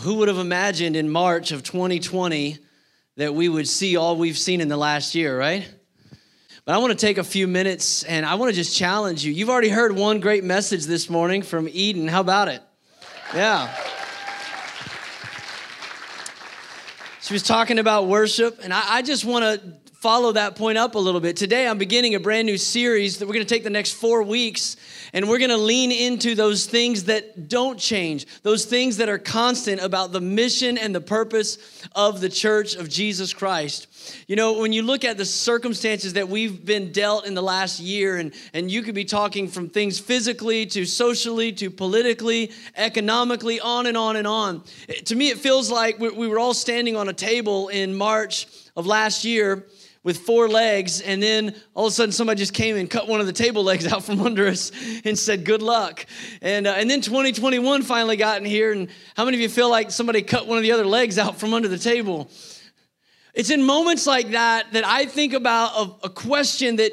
Who would have imagined in March of 2020 that we would see all we've seen in the last year, right? But I want to take a few minutes and I want to just challenge you. You've already heard one great message this morning from Eden. How about it? Yeah. She was talking about worship, and I, I just want to follow that point up a little bit. Today, I'm beginning a brand new series that we're going to take the next four weeks, and we're going to lean into those things that don't change, those things that are constant about the mission and the purpose of the church of Jesus Christ. You know, when you look at the circumstances that we've been dealt in the last year, and, and you could be talking from things physically to socially to politically, economically, on and on and on. To me, it feels like we were all standing on a table in March of last year with four legs, and then all of a sudden somebody just came and cut one of the table legs out from under us and said, Good luck. And, uh, and then 2021 finally got in here, and how many of you feel like somebody cut one of the other legs out from under the table? It's in moments like that that I think about a, a question that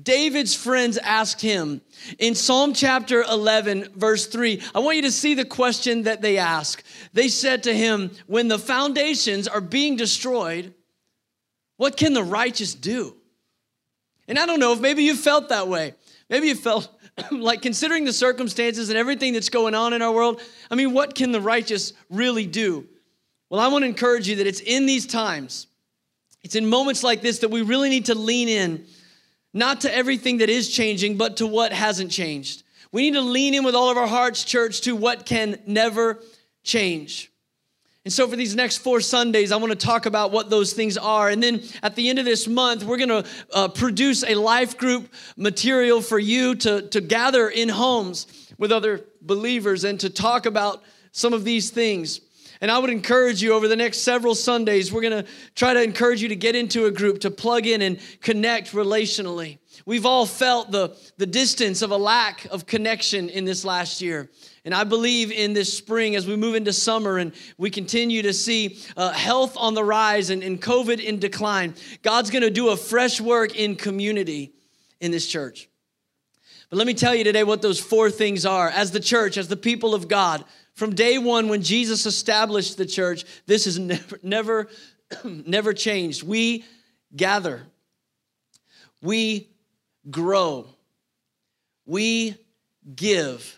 David's friends asked him in Psalm chapter 11, verse 3. I want you to see the question that they ask. They said to him, When the foundations are being destroyed, what can the righteous do? And I don't know if maybe you felt that way. Maybe you felt like considering the circumstances and everything that's going on in our world, I mean, what can the righteous really do? Well, I want to encourage you that it's in these times, it's in moments like this that we really need to lean in, not to everything that is changing, but to what hasn't changed. We need to lean in with all of our hearts, church, to what can never change. And so, for these next four Sundays, I want to talk about what those things are. And then at the end of this month, we're going to uh, produce a life group material for you to, to gather in homes with other believers and to talk about some of these things. And I would encourage you over the next several Sundays, we're going to try to encourage you to get into a group, to plug in and connect relationally. We've all felt the, the distance of a lack of connection in this last year. And I believe in this spring as we move into summer and we continue to see uh, health on the rise and, and COVID in decline, God's gonna do a fresh work in community in this church. But let me tell you today what those four things are. As the church, as the people of God, from day one when Jesus established the church, this has never, never, never changed. We gather, we grow, we give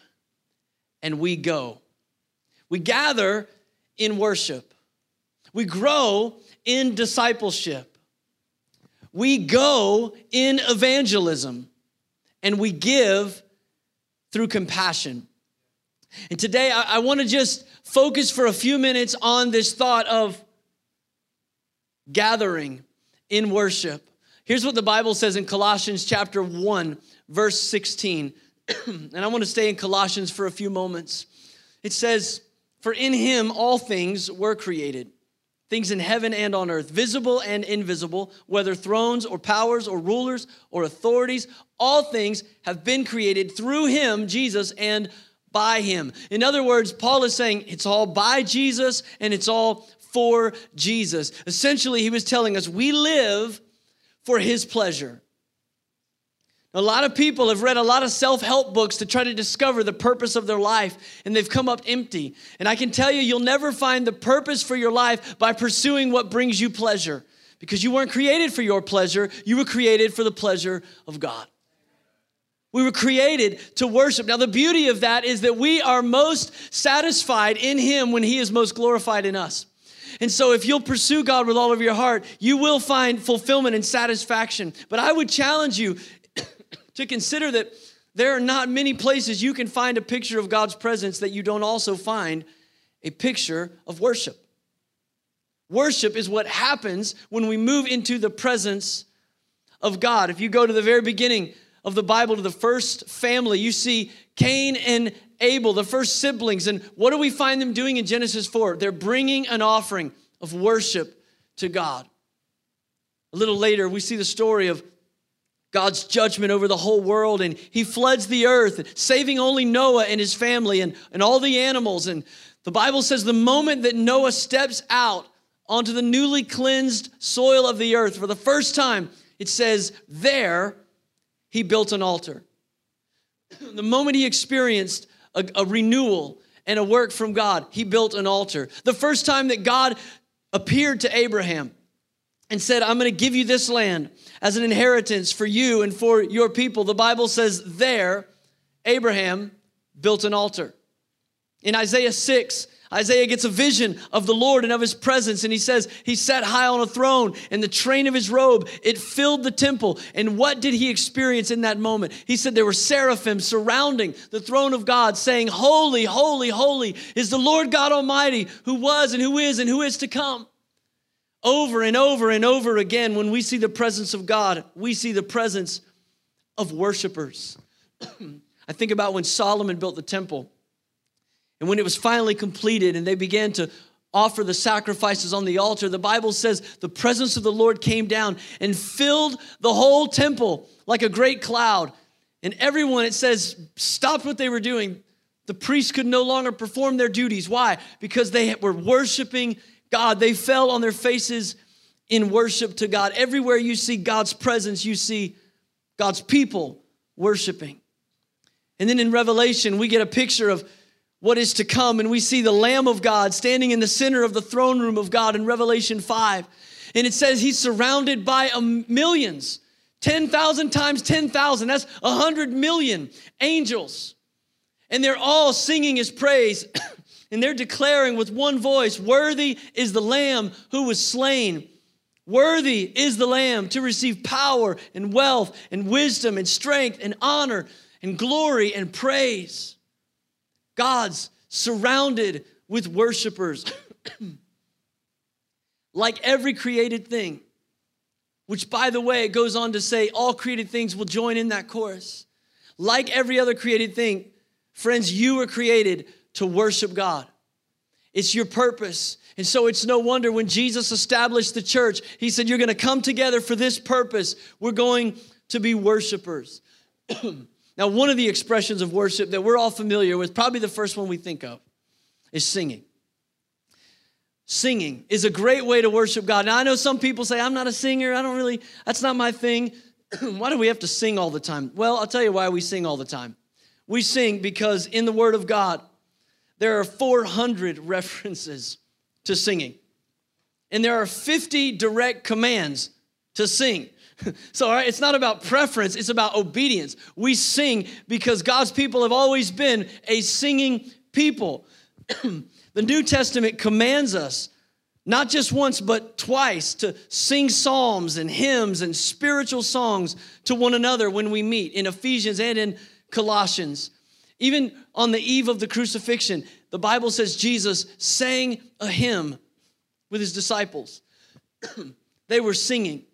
and we go. We gather in worship. We grow in discipleship. We go in evangelism. And we give through compassion. And today I, I want to just focus for a few minutes on this thought of gathering in worship. Here's what the Bible says in Colossians chapter 1, verse 16. and I want to stay in Colossians for a few moments. It says, For in him all things were created, things in heaven and on earth, visible and invisible, whether thrones or powers or rulers or authorities, all things have been created through him, Jesus, and by him. In other words, Paul is saying it's all by Jesus and it's all for Jesus. Essentially, he was telling us we live for his pleasure. A lot of people have read a lot of self help books to try to discover the purpose of their life, and they've come up empty. And I can tell you, you'll never find the purpose for your life by pursuing what brings you pleasure, because you weren't created for your pleasure, you were created for the pleasure of God. We were created to worship. Now, the beauty of that is that we are most satisfied in Him when He is most glorified in us. And so, if you'll pursue God with all of your heart, you will find fulfillment and satisfaction. But I would challenge you to consider that there are not many places you can find a picture of God's presence that you don't also find a picture of worship. Worship is what happens when we move into the presence of God. If you go to the very beginning of the Bible, to the first family, you see Cain and Abel, the first siblings. And what do we find them doing in Genesis 4? They're bringing an offering of worship to God. A little later, we see the story of God's judgment over the whole world, and he floods the earth, saving only Noah and his family and, and all the animals. And the Bible says the moment that Noah steps out onto the newly cleansed soil of the earth for the first time, it says, there he built an altar. The moment he experienced a, a renewal and a work from God, he built an altar. The first time that God appeared to Abraham and said, I'm going to give you this land as an inheritance for you and for your people, the Bible says there, Abraham built an altar. In Isaiah 6, Isaiah gets a vision of the Lord and of his presence, and he says, He sat high on a throne, and the train of his robe, it filled the temple. And what did he experience in that moment? He said there were seraphim surrounding the throne of God, saying, Holy, holy, holy is the Lord God Almighty, who was and who is and who is to come. Over and over and over again, when we see the presence of God, we see the presence of worshipers. I think about when Solomon built the temple. And when it was finally completed and they began to offer the sacrifices on the altar, the Bible says the presence of the Lord came down and filled the whole temple like a great cloud. And everyone, it says, stopped what they were doing. The priests could no longer perform their duties. Why? Because they were worshiping God. They fell on their faces in worship to God. Everywhere you see God's presence, you see God's people worshiping. And then in Revelation, we get a picture of what is to come. And we see the Lamb of God standing in the center of the throne room of God in Revelation 5. And it says he's surrounded by millions, 10,000 times 10,000. That's 100 million angels. And they're all singing his praise. and they're declaring with one voice Worthy is the Lamb who was slain. Worthy is the Lamb to receive power and wealth and wisdom and strength and honor and glory and praise. God's surrounded with worshipers. like every created thing, which by the way, it goes on to say all created things will join in that chorus. Like every other created thing, friends, you were created to worship God. It's your purpose. And so it's no wonder when Jesus established the church, he said, You're going to come together for this purpose. We're going to be worshipers. Now, one of the expressions of worship that we're all familiar with, probably the first one we think of, is singing. Singing is a great way to worship God. Now, I know some people say, I'm not a singer. I don't really, that's not my thing. why do we have to sing all the time? Well, I'll tell you why we sing all the time. We sing because in the Word of God, there are 400 references to singing, and there are 50 direct commands to sing. So, all right, it's not about preference, it's about obedience. We sing because God's people have always been a singing people. the New Testament commands us, not just once, but twice, to sing psalms and hymns and spiritual songs to one another when we meet in Ephesians and in Colossians. Even on the eve of the crucifixion, the Bible says Jesus sang a hymn with his disciples. they were singing.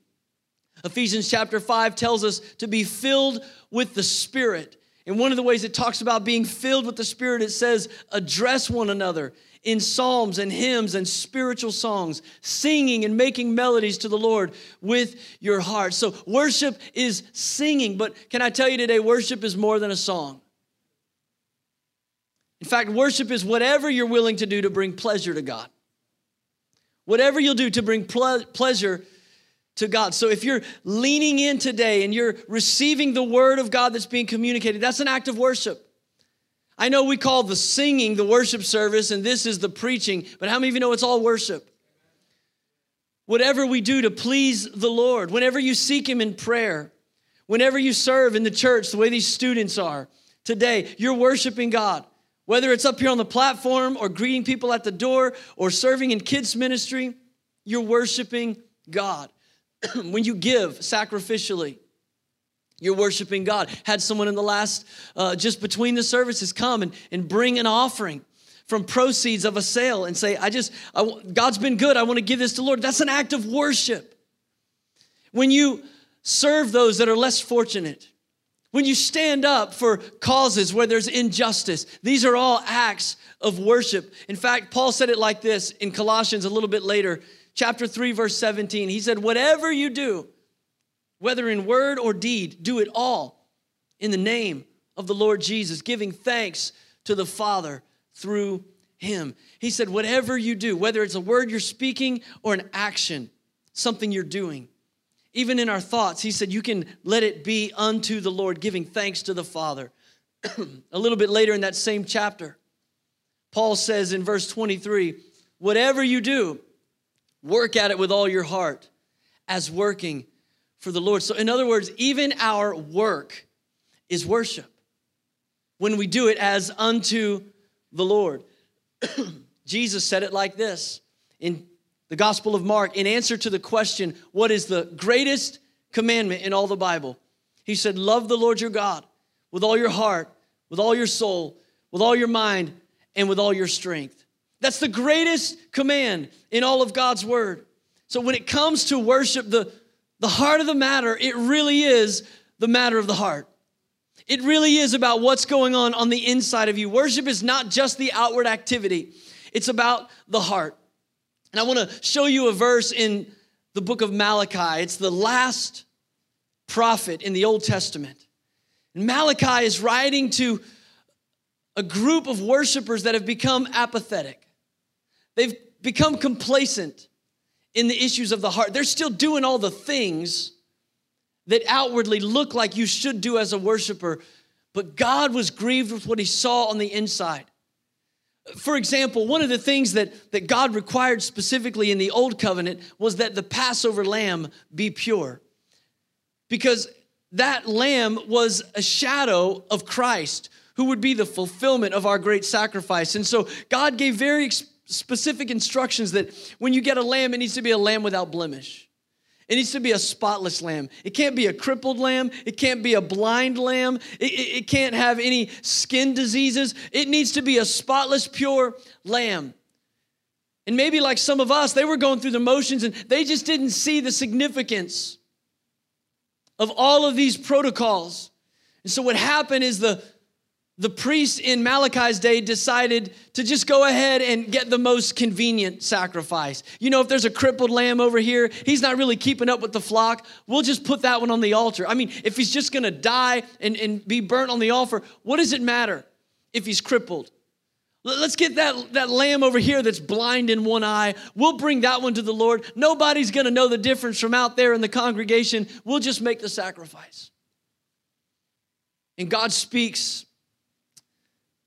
Ephesians chapter 5 tells us to be filled with the Spirit. And one of the ways it talks about being filled with the Spirit, it says, address one another in psalms and hymns and spiritual songs, singing and making melodies to the Lord with your heart. So, worship is singing, but can I tell you today, worship is more than a song. In fact, worship is whatever you're willing to do to bring pleasure to God. Whatever you'll do to bring ple- pleasure to God. So if you're leaning in today and you're receiving the word of God that's being communicated, that's an act of worship. I know we call the singing the worship service and this is the preaching, but how many of you know it's all worship? Whatever we do to please the Lord, whenever you seek Him in prayer, whenever you serve in the church, the way these students are today, you're worshiping God. Whether it's up here on the platform or greeting people at the door or serving in kids' ministry, you're worshiping God. when you give sacrificially, you're worshiping God. Had someone in the last, uh, just between the services, come and, and bring an offering from proceeds of a sale and say, I just, I, God's been good. I want to give this to Lord. That's an act of worship. When you serve those that are less fortunate, when you stand up for causes where there's injustice, these are all acts of worship. In fact, Paul said it like this in Colossians a little bit later chapter 3, verse 17. He said, Whatever you do, whether in word or deed, do it all in the name of the Lord Jesus, giving thanks to the Father through him. He said, Whatever you do, whether it's a word you're speaking or an action, something you're doing, even in our thoughts, he said, You can let it be unto the Lord, giving thanks to the Father. a little bit later in that same chapter, Paul says in verse 23 whatever you do, work at it with all your heart as working for the Lord. So, in other words, even our work is worship when we do it as unto the Lord. Jesus said it like this in the Gospel of Mark in answer to the question, What is the greatest commandment in all the Bible? He said, Love the Lord your God with all your heart, with all your soul, with all your mind, and with all your strength. That's the greatest command in all of God's word. So when it comes to worship, the, the heart of the matter, it really is the matter of the heart. It really is about what's going on on the inside of you. Worship is not just the outward activity, it's about the heart. And I want to show you a verse in the book of Malachi. It's the last prophet in the Old Testament. And Malachi is writing to a group of worshipers that have become apathetic. They've become complacent in the issues of the heart. They're still doing all the things that outwardly look like you should do as a worshiper, but God was grieved with what he saw on the inside. For example, one of the things that, that God required specifically in the Old Covenant was that the Passover lamb be pure. Because that lamb was a shadow of Christ, who would be the fulfillment of our great sacrifice. And so God gave very specific instructions that when you get a lamb, it needs to be a lamb without blemish. It needs to be a spotless lamb. It can't be a crippled lamb. It can't be a blind lamb. It, it, it, can't have any skin diseases. It needs to be a spotless, pure lamb. And maybe like some of us, they were going through the motions and they just didn't see the significance of all of these protocols. And so what happened is the the priests in Malachi's day decided to just go ahead and get the most convenient sacrifice. You know, if there's a crippled lamb over here, he's not really keeping up with the flock. We'll just put that one on the altar. I mean, if he's just gonna die and, and be burnt on the altar, what does it matter if he's crippled? Let's get that, that lamb over here that's blind in one eye. We'll bring that one to the Lord. Nobody's gonna know the difference from out there in the congregation. We'll just make the sacrifice. And God speaks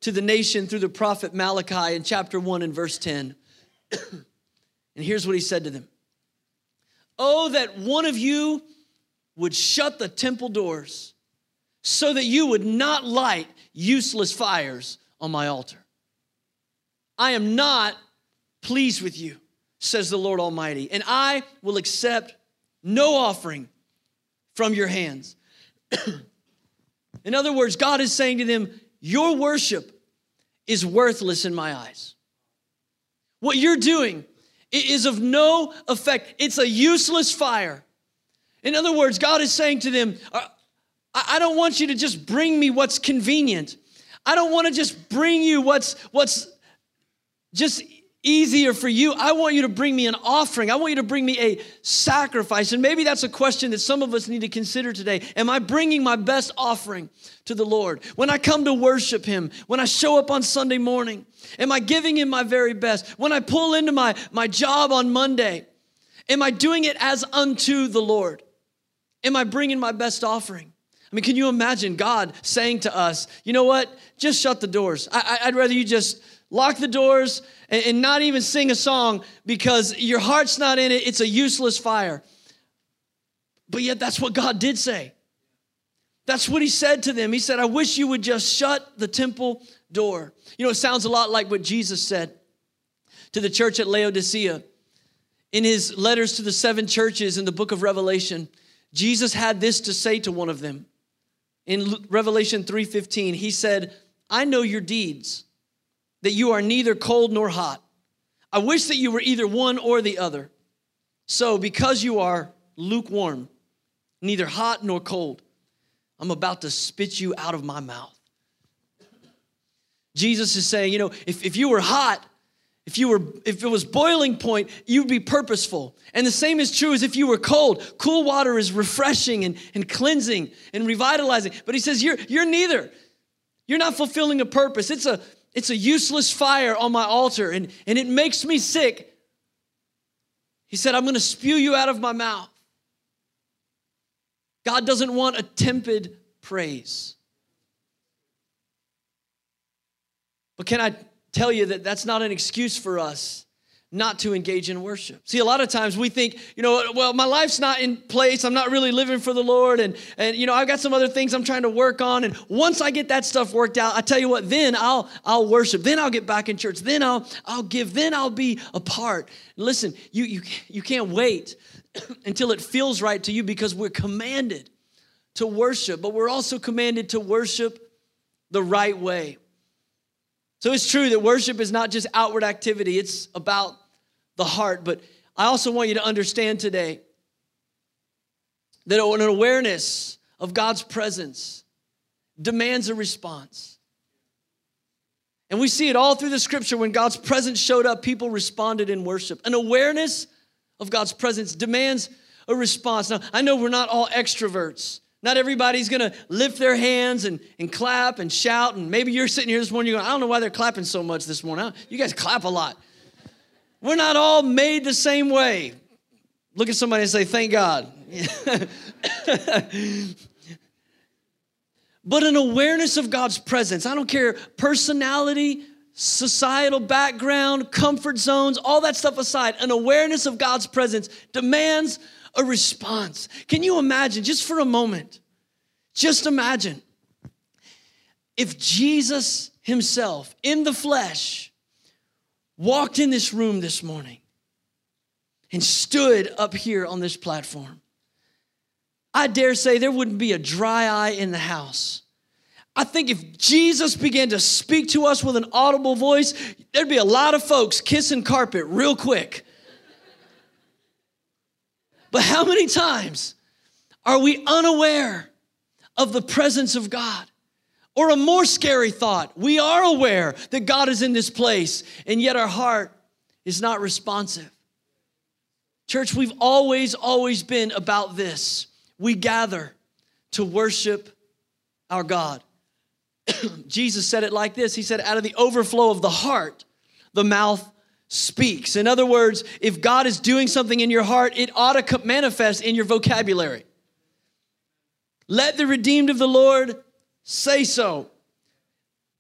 to the nation through the prophet Malachi in chapter 1 and verse 10. and here's what he said to them Oh, that one of you would shut the temple doors so that you would not light useless fires on my altar. I am not pleased with you, says the Lord Almighty, and I will accept no offering from your hands. In other words, God is saying to them, your worship is worthless in my eyes. What you're doing is of no effect, it's a useless fire. In other words, God is saying to them, uh, I don't want you to just bring me what's convenient. I don't want to just bring you what's what's just easier for you. I want you to bring me an offering. I want you to bring me a sacrifice. And maybe that's a question that some of us need to consider today. Am I bringing my best offering to the Lord? When I come to worship Him, when I show up on Sunday morning, am I giving Him my very best? When I pull into my, my job on Monday, am I doing it as unto the Lord? Am I bringing my best offering? I mean, can you imagine God saying to us, you know what? Just shut the doors. I, would rather you just lock the doors and, and not even sing a song because your heart's not in it. It's a useless fire. But yet, that's what God did say. That's what he said to them. He said, I wish you would just shut the temple door. You know, it sounds a lot like what Jesus said to the church at Laodicea. In his letters to the seven churches in the book of Revelation, Jesus had this to say to one of them. In Revelation 3:15, he said, "I know your deeds, that you are neither cold nor hot. I wish that you were either one or the other. So, because you are lukewarm, neither hot nor cold, I'm about to spit you out of my mouth. Jesus is saying, you know, if, if you were hot, if you were if it was boiling point, you'd be purposeful. And the same is true as if you were cold. Cool water is refreshing and, and cleansing and revitalizing. But he says, you're you're neither. You're not fulfilling a purpose. It's a it's a useless fire on my altar and, and it makes me sick. He said, I'm going to spew you out of my mouth. God doesn't want a tepid praise. But can I tell you that that's not an excuse for us not to engage in worship. See, a lot of times we think, you know, well, my life's not in place. I'm not really living for the Lord. And, and you know, I've got some other things I'm trying to work on. And once I get that stuff worked out, I tell you what, then I'll, I'll worship. Then I'll get back in church. Then I'll, I'll give. Then I'll be a part. Listen, you, you, you can't wait until it feels right to you because we're commanded to worship, but we're also commanded to worship the right way. So it's true that worship is not just outward activity, it's about the heart. But I also want you to understand today that an awareness of God's presence demands a response. And we see it all through the scripture when God's presence showed up, people responded in worship. An awareness of God's presence demands a response. Now, I know we're not all extroverts. Not everybody's gonna lift their hands and, and clap and shout. And maybe you're sitting here this morning, you're going, I don't know why they're clapping so much this morning. You guys clap a lot. We're not all made the same way. Look at somebody and say, Thank God. but an awareness of God's presence. I don't care personality, societal background, comfort zones, all that stuff aside, an awareness of God's presence demands a response. Can you imagine, just for a moment, just imagine if Jesus himself in the flesh walked in this room this morning and stood up here on this platform. I dare say there wouldn't be a dry eye in the house. I think if Jesus began to speak to us with an audible voice, there'd be a lot of folks kissing carpet real quick. But how many times are we unaware of the presence of God? Or a more scary thought, we are aware that God is in this place, and yet our heart is not responsive. Church, we've always, always been about this. We gather to worship our God. Jesus said it like this He said, out of the overflow of the heart, the mouth speaks. In other words, if God is doing something in your heart, it ought to manifest in your vocabulary. Let the redeemed of the Lord say so.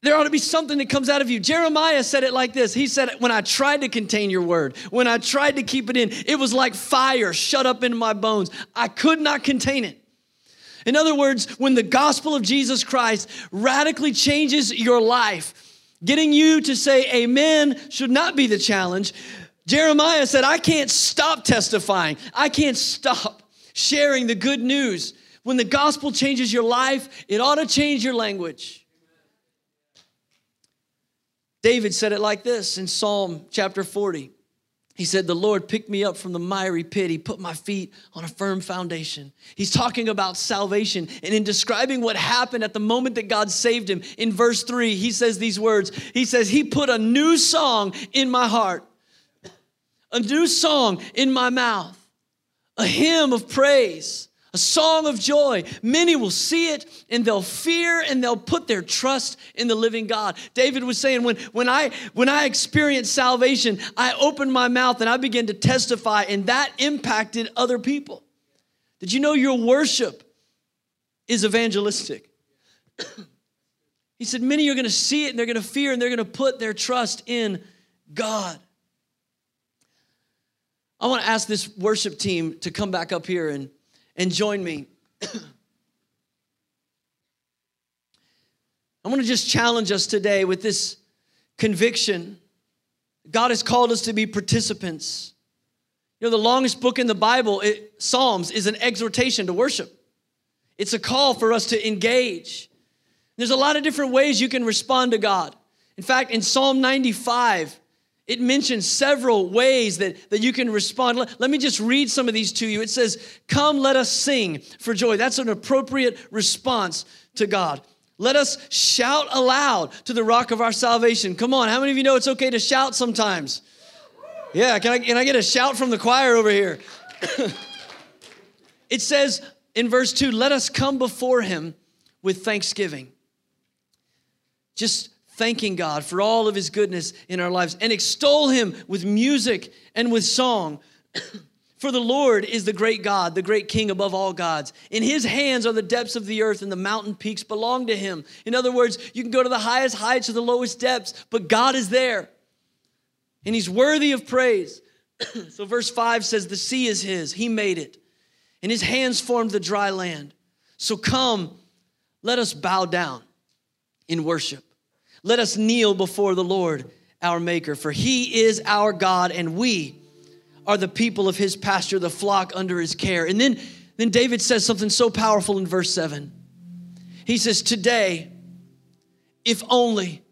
There ought to be something that comes out of you. Jeremiah said it like this He said, When I tried to contain your word, when I tried to keep it in, it was like fire shut up in my bones. I could not contain it. In other words, when the gospel of Jesus Christ radically changes your life, Getting you to say amen should not be the challenge. Jeremiah said, I can't stop testifying. I can't stop sharing the good news. When the gospel changes your life, it ought to change your language. David said it like this in Psalm chapter 40. He said, The Lord picked me up from the miry pit. He put my feet on a firm foundation. He's talking about salvation. And in describing what happened at the moment that God saved him, in verse three, he says these words He says, He put a new song in my heart, a new song in my mouth, a hymn of praise a song of joy. Many will see it and they'll fear and they'll put their trust in the living God. David was saying, when, when, I, when I experienced salvation, I opened my mouth and I began to testify, and that impacted other people. Did you know your worship is evangelistic? he said, Many are going to see it and they're going to fear and they're going to put their trust in God. I want to ask this worship team to come back up here and and join me. I want to just challenge us today with this conviction. God has called us to be participants. You know, the longest book in the Bible, it, Psalms, is an exhortation to worship. It's a call for us to engage. There's a lot of different ways you can respond to God. In fact, in Psalm 95, it mentions several ways that, that you can respond. Let, let, me just read some of these to you. It says, Come, let us sing for joy. That's an appropriate response to God. Let us shout aloud to the rock of our salvation. Come on, how many of you know it's okay to shout sometimes? Yeah, can I, can I get a shout from the choir over here? it says in verse 2 let us come before him with thanksgiving. Just thanking God for all of his goodness in our lives and extol him with music and with song. For the Lord is the great God, the great King above all gods. In his hands are the depths of the earth, and the mountain peaks belong to him. In other words, you can go to the highest heights or the lowest depths, but God is there. And he's worthy of praise. so, verse 5 says, The sea is his, he made it, and his hands formed the dry land. So, come, let us bow down in worship. Let us kneel before the Lord, our Maker, for he is our God, and we are the people of his pasture, the flock under his care. And then, then David says something so powerful in verse 7. He says, Today, if only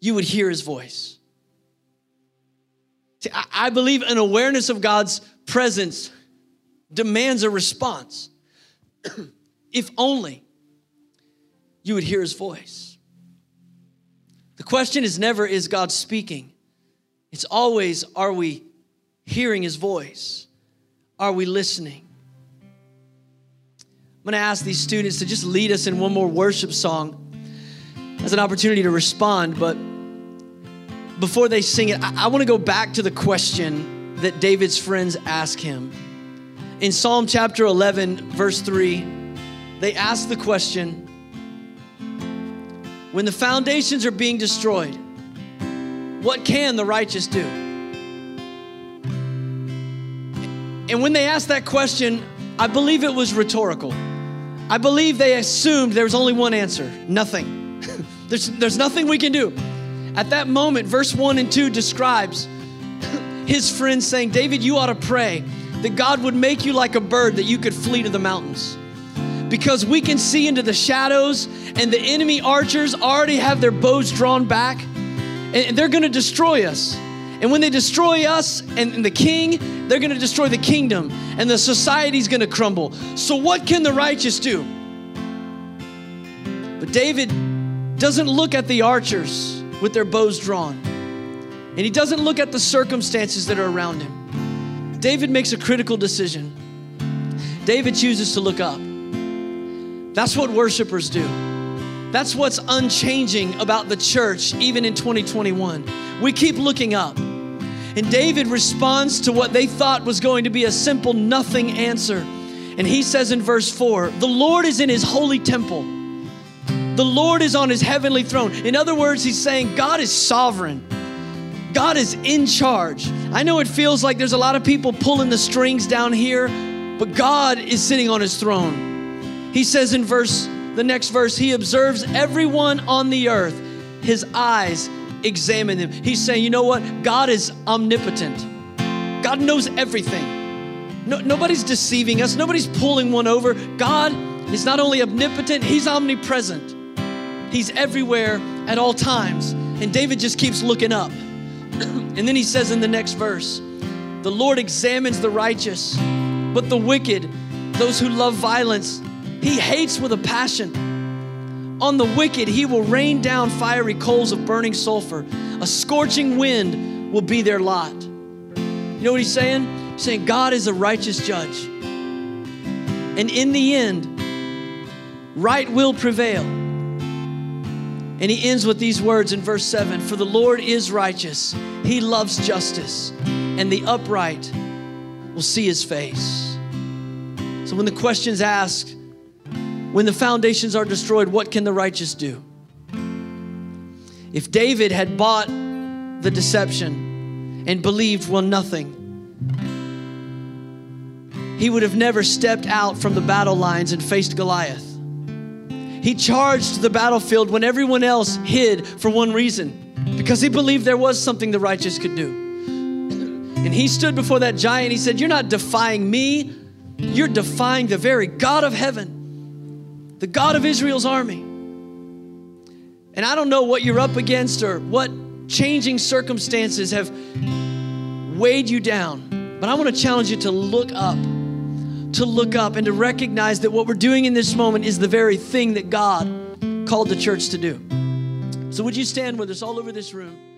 you would hear his voice. See, I, I believe an awareness of God's presence demands a response. if only you would hear his voice. The question is never, is God speaking? It's always, are we hearing his voice? Are we listening? I'm going to ask these students to just lead us in one more worship song as an opportunity to respond. But before they sing it, I, I want to go back to the question that David's friends ask him. In Psalm chapter 11, verse 3, they ask the question When the foundations are being destroyed, what can the righteous do? And when they asked that question, I believe it was rhetorical. I believe they assumed there was only one answer nothing. there's, there's nothing we can do. At that moment, verse 1 and 2 describes his friends saying, David, you ought to pray that God would make you like a bird that you could flee to the mountains. Because we can see into the shadows, and the enemy archers already have their bows drawn back, and they're gonna destroy us. And when they destroy us and, and the king, they're going to destroy the kingdom and the society's going to crumble. So, what can the righteous do? But David doesn't look at the archers with their bows drawn, and he doesn't look at the circumstances that are around him. David makes a critical decision. David chooses to look up. That's what worshipers do. That's what's unchanging about the church, even in 2021. We keep looking up. And David responds to what they thought was going to be a simple nothing answer. And he says in verse 4 The Lord is in his holy temple, the Lord is on his heavenly throne. In other words, he's saying, God is sovereign. God is in charge. I know it feels like there's a lot of people pulling the strings down here, but God is sitting on his throne. He says in verse the next verse, he observes everyone on the earth. His eyes examine them. He's saying, you know what? God is omnipotent. God knows everything. No, nobody's deceiving us. Nobody's pulling one over. God is not only omnipotent, he's omnipresent. He's everywhere at all times. And David just keeps looking up. and then he says in the next verse, the Lord examines the righteous, but the wicked, those who love violence, he hates with a passion. On the wicked, he will rain down fiery coals of burning sulfur. A scorching wind will be their lot. You know what he's saying? He's saying God is a righteous judge. And in the end, right will prevail. And he ends with these words in verse 7 For the Lord is righteous, he loves justice, and the upright will see his face. So when the question's asked, when the foundations are destroyed, what can the righteous do? If David had bought the deception and believed, well, nothing, he would have never stepped out from the battle lines and faced Goliath. He charged the battlefield when everyone else hid for one reason because he believed there was something the righteous could do. And he stood before that giant. He said, You're not defying me, you're defying the very God of heaven the God of Israel's army. And I don't know what you're up against or what changing circumstances have weighed you down, but I want to challenge you to look up, to look up and to recognize that what we're doing in this moment is the very thing that God called the church to do. So, would you stand with us all over this room?